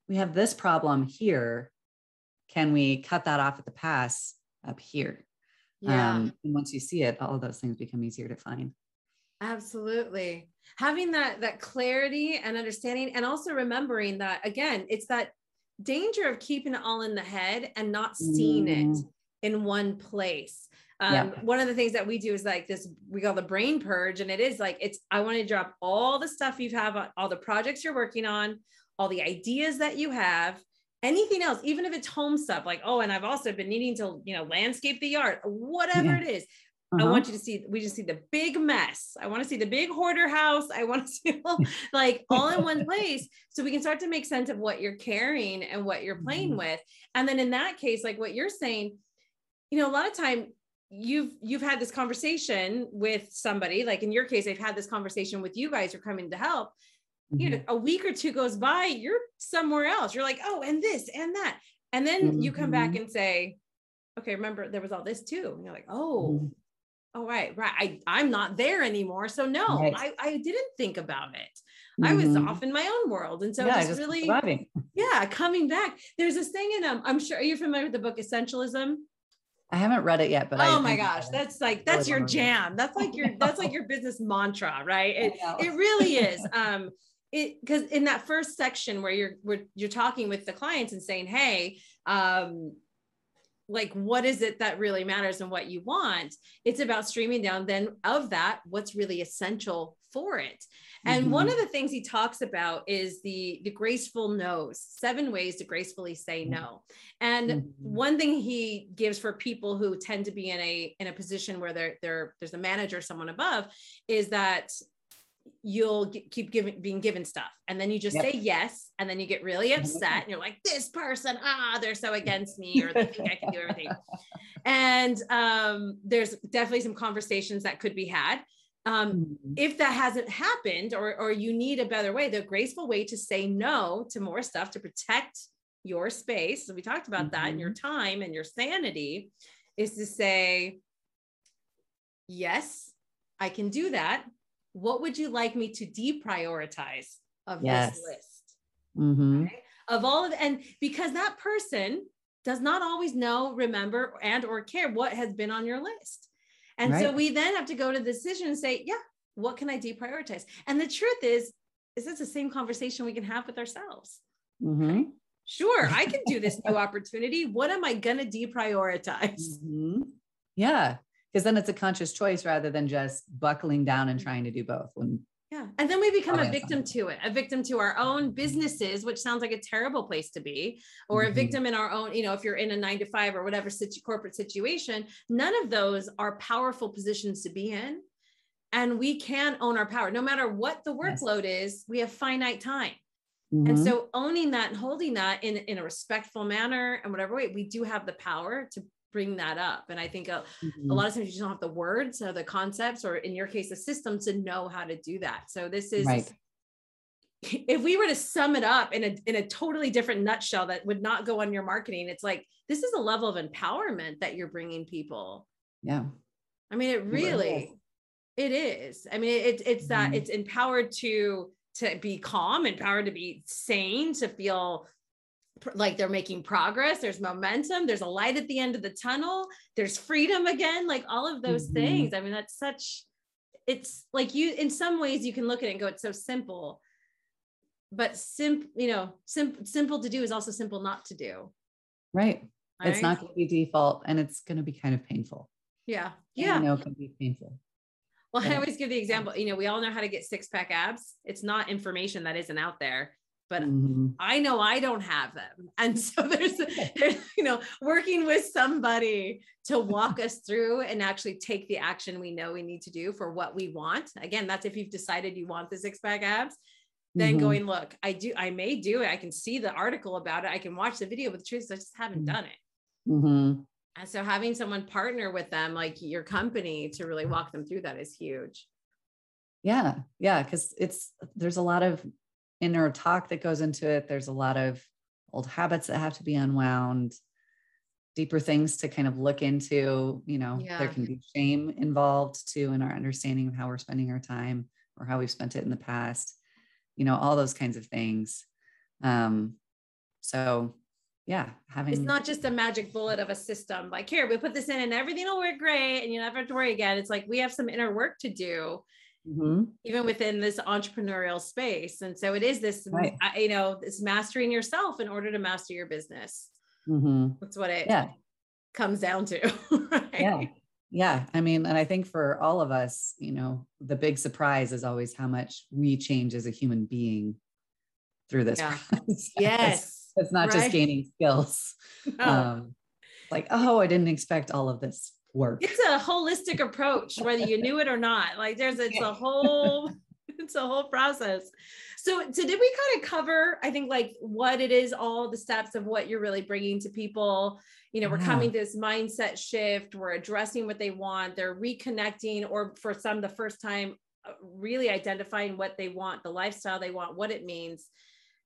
we have this problem here. Can we cut that off at the pass up here? Yeah. Um, and once you see it, all of those things become easier to find. Absolutely. Having that that clarity and understanding and also remembering that again, it's that danger of keeping it all in the head and not seeing mm. it in one place. Um, one of the things that we do is like this we call the brain purge and it is like it's i want to drop all the stuff you have all the projects you're working on all the ideas that you have anything else even if it's home stuff like oh and i've also been needing to you know landscape the yard whatever yeah. it is uh-huh. I want you to see, we just see the big mess. I want to see the big hoarder house. I want to see all, like all in one place so we can start to make sense of what you're carrying and what you're playing mm-hmm. with. And then in that case, like what you're saying, you know, a lot of time you've you've had this conversation with somebody, like in your case, I've had this conversation with you guys who are coming to help. Mm-hmm. You know, mm-hmm. a week or two goes by, you're somewhere else. You're like, oh, and this and that. And then mm-hmm. you come back mm-hmm. and say, okay, remember there was all this too. And you're like, oh, mm-hmm oh right right I, i'm not there anymore so no right. I, I didn't think about it mm-hmm. i was mm-hmm. off in my own world and so yeah, it's really surviving. yeah coming back there's this thing in um i'm sure are you familiar with the book essentialism I haven't read it yet, but oh I my gosh, that's like that's your jam. That's like your that's like your business mantra, right? It, it really is. Um, it because in that first section where you're where you're talking with the clients and saying, hey, um, like what is it that really matters and what you want it's about streaming down then of that what's really essential for it and mm-hmm. one of the things he talks about is the the graceful no's seven ways to gracefully say no and mm-hmm. one thing he gives for people who tend to be in a in a position where they're, they're there's a manager someone above is that you'll get, keep giving being given stuff and then you just yep. say yes and then you get really mm-hmm. upset and you're like this person ah they're so against me or they think i can do everything and um, there's definitely some conversations that could be had um, mm-hmm. if that hasn't happened or or you need a better way the graceful way to say no to more stuff to protect your space so we talked about mm-hmm. that and your time and your sanity is to say yes i can do that what would you like me to deprioritize of yes. this list? Mm-hmm. Of all of and because that person does not always know, remember, and or care what has been on your list. And right. so we then have to go to the decision and say, yeah, what can I deprioritize? And the truth is, is this the same conversation we can have with ourselves? Mm-hmm. Sure, I can do this new opportunity. What am I going to deprioritize? Mm-hmm. Yeah because then it's a conscious choice rather than just buckling down and trying to do both when yeah and then we become a victim to it a victim to our own businesses which sounds like a terrible place to be or mm-hmm. a victim in our own you know if you're in a nine to five or whatever situ- corporate situation none of those are powerful positions to be in and we can own our power no matter what the workload yes. is we have finite time mm-hmm. and so owning that and holding that in, in a respectful manner and whatever way we do have the power to bring that up. And I think a, mm-hmm. a, lot of times you just don't have the words or the concepts, or in your case, the system to know how to do that. So this is, right. if we were to sum it up in a, in a totally different nutshell that would not go on your marketing, it's like, this is a level of empowerment that you're bringing people. Yeah. I mean, it really, it is. I mean, it, it's that mm-hmm. it's empowered to, to be calm, empowered to be sane, to feel like they're making progress there's momentum there's a light at the end of the tunnel there's freedom again like all of those mm-hmm. things. I mean that's such it's like you in some ways you can look at it and go it's so simple. But simple you know sim- simple to do is also simple not to do. Right, it's not going to be default and it's going to be kind of painful. Yeah. Yeah. You know it can be painful. Well yeah. i always give the example you know we all know how to get six pack abs. It's not information that isn't out there but mm-hmm. I know I don't have them. And so there's, there's, you know, working with somebody to walk us through and actually take the action we know we need to do for what we want. Again, that's if you've decided you want the six pack abs, then mm-hmm. going, look, I do, I may do it. I can see the article about it. I can watch the video, but the truth is I just haven't mm-hmm. done it. Mm-hmm. And so having someone partner with them, like your company to really walk them through that is huge. Yeah. Yeah. Cause it's, there's a lot of inner talk that goes into it. There's a lot of old habits that have to be unwound, deeper things to kind of look into. You know, yeah. there can be shame involved too in our understanding of how we're spending our time or how we've spent it in the past, you know, all those kinds of things. Um, so yeah, having it's not just a magic bullet of a system. Like here, we put this in and everything will work great and you never have to worry again. It's like we have some inner work to do mm-hmm. even within this entrepreneurial space. And so it is this, right. you know, this mastering yourself in order to master your business. Mm-hmm. That's what it yeah. comes down to. Right? Yeah. Yeah. I mean, and I think for all of us, you know, the big surprise is always how much we change as a human being through this yeah. process. Yes. It's not right? just gaining skills. No. Um, like, oh, I didn't expect all of this work. It's a holistic approach, whether you knew it or not. Like there's it's a whole it's a whole process. So, so did we kind of cover, I think, like what it is, all the steps of what you're really bringing to people? You know, we're yeah. coming to this mindset shift, we're addressing what they want, they're reconnecting, or for some, the first time, uh, really identifying what they want, the lifestyle they want, what it means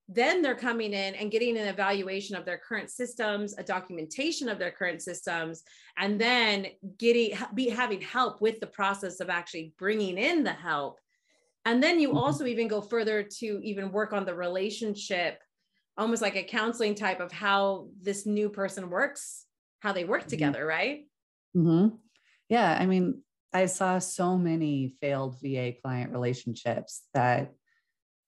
then they're coming in and getting an evaluation of their current systems a documentation of their current systems and then getting be having help with the process of actually bringing in the help and then you mm-hmm. also even go further to even work on the relationship almost like a counseling type of how this new person works how they work mm-hmm. together right mm-hmm. yeah i mean i saw so many failed va client relationships that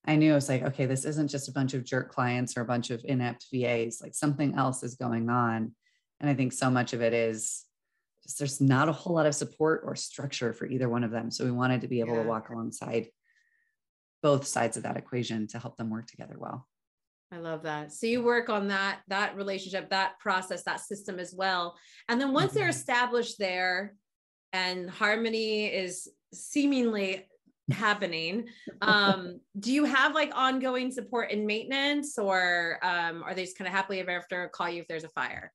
I knew I was like, okay, this isn't just a bunch of jerk clients or a bunch of inept VAs, like something else is going on. And I think so much of it is just there's not a whole lot of support or structure for either one of them. So we wanted to be able yeah. to walk alongside both sides of that equation to help them work together well. I love that. So you work on that that relationship, that process, that system as well. And then once mm-hmm. they're established there and harmony is seemingly happening. Um do you have like ongoing support and maintenance or um are they just kind of happily ever after call you if there's a fire?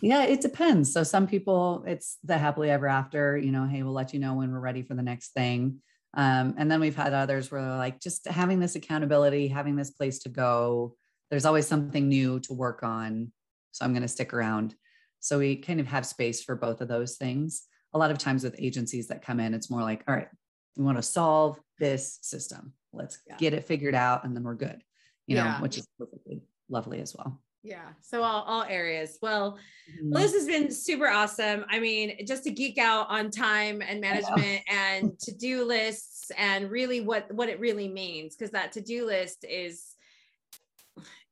Yeah it depends. So some people it's the happily ever after you know hey we'll let you know when we're ready for the next thing. Um and then we've had others where they're like just having this accountability having this place to go there's always something new to work on so i'm going to stick around. So we kind of have space for both of those things. A lot of times with agencies that come in it's more like all right we want to solve this system. Let's yeah. get it figured out and then we're good, you know, yeah. which is perfectly lovely as well. Yeah. So all, all areas. Well, mm-hmm. well, this has been super awesome. I mean, just to geek out on time and management and to-do lists and really what what it really means because that to-do list is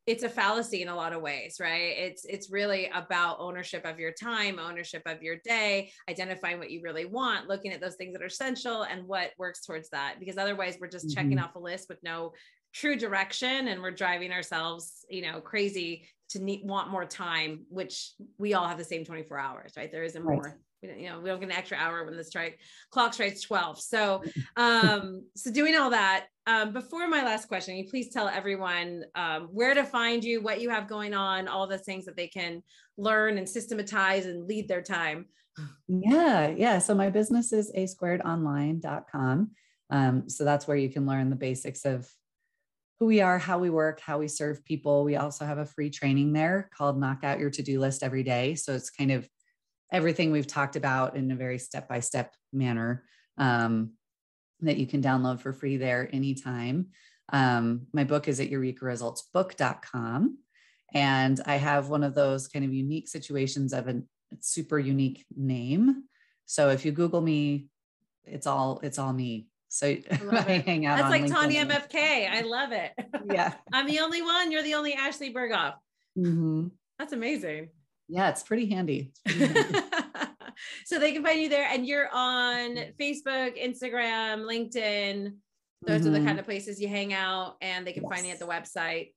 it's a fallacy in a lot of ways right it's it's really about ownership of your time ownership of your day identifying what you really want looking at those things that are essential and what works towards that because otherwise we're just mm-hmm. checking off a list with no true direction and we're driving ourselves you know crazy to need, want more time which we all have the same 24 hours right there isn't right. more you know we don't get an extra hour when the strike clock strikes 12 so um so doing all that um before my last question you please tell everyone um, where to find you what you have going on all the things that they can learn and systematize and lead their time yeah yeah so my business is a squared online.com um, so that's where you can learn the basics of who we are, how we work, how we serve people. We also have a free training there called Knock Out Your To Do List Every Day. So it's kind of everything we've talked about in a very step by step manner um, that you can download for free there anytime. Um, my book is at eurekaresultsbook.com. And I have one of those kind of unique situations of a super unique name. So if you Google me, it's all it's all me. So I, hang out. That's like LinkedIn. Tanya MFK. I love it. Yeah. I'm the only one. You're the only Ashley Berghoff. Mm-hmm. That's amazing. Yeah, it's pretty handy. It's pretty handy. so they can find you there, and you're on Facebook, Instagram, LinkedIn. Those mm-hmm. are the mm-hmm. kind of places you hang out, and they can yes. find you at the website.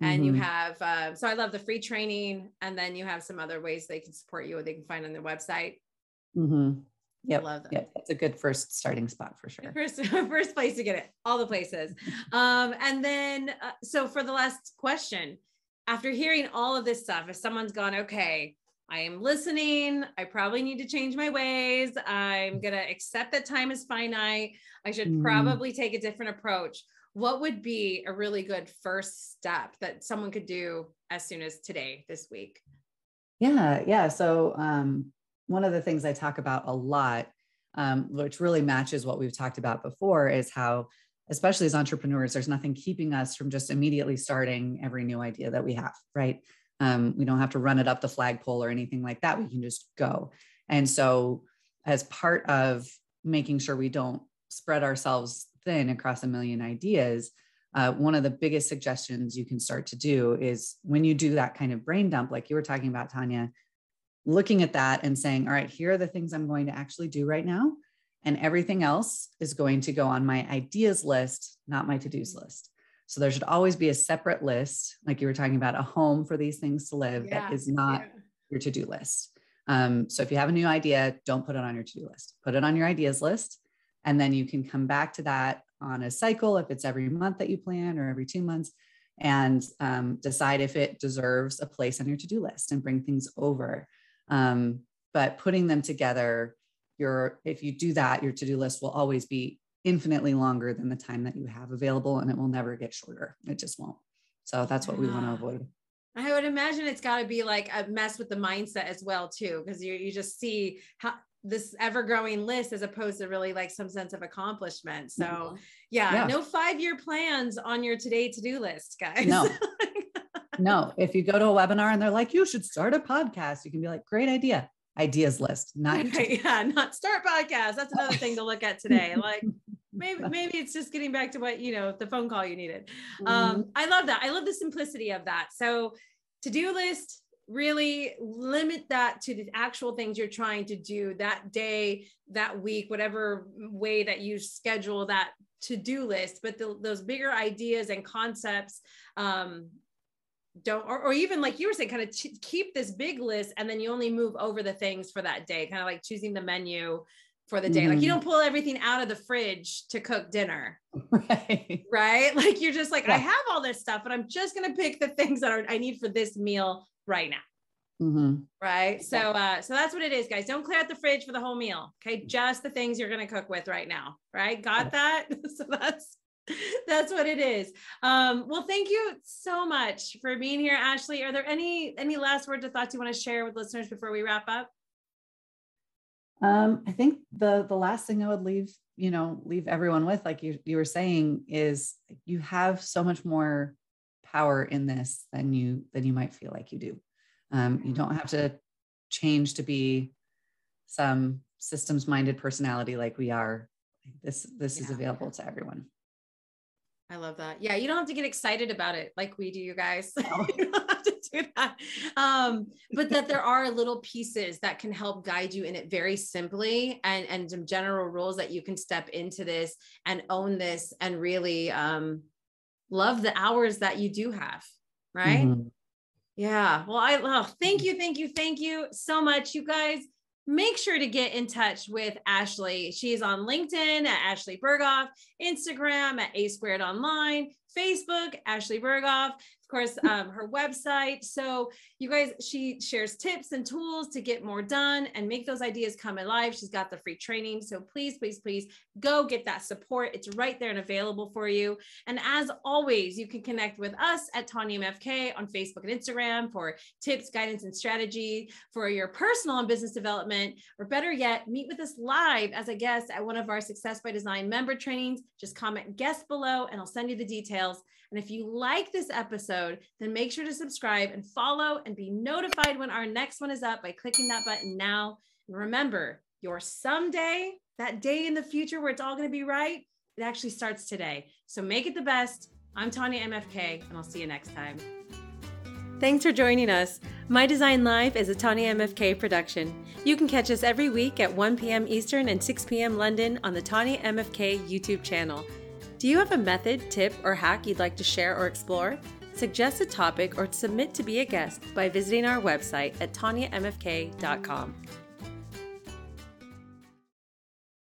And mm-hmm. you have, uh, so I love the free training, and then you have some other ways they can support you, or they can find on their website. Mm-hmm. Yep. I love that. Yep. That's a good first starting spot for sure. First, first place to get it, all the places. um, and then, uh, so for the last question, after hearing all of this stuff, if someone's gone, okay, I am listening. I probably need to change my ways. I'm going to accept that time is finite. I should mm. probably take a different approach. What would be a really good first step that someone could do as soon as today, this week? Yeah. Yeah. So, um, one of the things I talk about a lot, um, which really matches what we've talked about before, is how, especially as entrepreneurs, there's nothing keeping us from just immediately starting every new idea that we have, right? Um, we don't have to run it up the flagpole or anything like that. We can just go. And so, as part of making sure we don't spread ourselves thin across a million ideas, uh, one of the biggest suggestions you can start to do is when you do that kind of brain dump, like you were talking about, Tanya, looking at that and saying, all right, here are the things I'm going to actually do right now. And everything else is going to go on my ideas list, not my to dos list. So there should always be a separate list, like you were talking about, a home for these things to live yeah, that is not yeah. your to do list. Um, so if you have a new idea, don't put it on your to do list, put it on your ideas list. And then you can come back to that on a cycle if it's every month that you plan or every two months and um, decide if it deserves a place on your to do list and bring things over. Um, but putting them together, your if you do that, your to-do list will always be infinitely longer than the time that you have available and it will never get shorter. It just won't. So that's what we want to avoid. I would imagine it's got to be like a mess with the mindset as well too, because you you just see how this ever growing list as opposed to really like some sense of accomplishment. So mm-hmm. yeah, yeah, no five year plans on your today to do list, guys. No, no, if you go to a webinar and they're like, you should start a podcast, you can be like, great idea. Ideas list, not right, yeah, not start podcast. That's another thing to look at today. Like maybe maybe it's just getting back to what you know the phone call you needed. Mm-hmm. Um, I love that. I love the simplicity of that. So to do list, really limit that to the actual things you're trying to do that day, that week, whatever way that you schedule that to do list. But the, those bigger ideas and concepts, um, don't or, or even like you were saying kind of ch- keep this big list and then you only move over the things for that day kind of like choosing the menu for the day. Mm-hmm. like you mm-hmm. don't pull everything out of the fridge to cook dinner. Right. Right? Like you're just like yeah. i have all this stuff but i'm just going to pick the things that are, i need for this meal right now. Mm-hmm. right? So uh so that's what it is guys. Don't clear out the fridge for the whole meal. Okay? Just the things you're going to cook with right now. Right? Got that? So that's that's what it is. Um, well thank you so much for being here ashley. Are there any any last words or thoughts you want to share with listeners before we wrap up? Um, i think the the last thing i would leave you know leave everyone with like you you were saying is you have so much more power in this than you than you might feel like you do. Um, you don't have to change to be some systems minded personality like we are. This this yeah. is available to everyone I love that. Yeah, you don't have to get excited about it like we do, you guys. No. you don't have to do that. Um, but that there are little pieces that can help guide you in it very simply and, and some general rules that you can step into this and own this and really um, love the hours that you do have. Right. Mm-hmm. Yeah. Well, I love, oh, thank you, thank you, thank you so much, you guys make sure to get in touch with Ashley. She's on LinkedIn at Ashley Berghoff, Instagram at A Squared Online, Facebook, Ashley Berghoff of course, um, her website. So, you guys, she shares tips and tools to get more done and make those ideas come alive. She's got the free training. So, please, please, please go get that support. It's right there and available for you. And as always, you can connect with us at Tanya MFK on Facebook and Instagram for tips, guidance, and strategy for your personal and business development. Or better yet, meet with us live as a guest at one of our Success by Design member trainings. Just comment guest below and I'll send you the details details. And if you like this episode, then make sure to subscribe and follow and be notified when our next one is up by clicking that button now. And remember, your someday, that day in the future where it's all going to be right, it actually starts today. So make it the best. I'm Tanya MFK, and I'll see you next time. Thanks for joining us. My Design Live is a Tanya MFK production. You can catch us every week at 1 p.m. Eastern and 6 p.m. London on the Tanya MFK YouTube channel. Do you have a method, tip, or hack you'd like to share or explore? Suggest a topic or submit to be a guest by visiting our website at tanyamfk.com.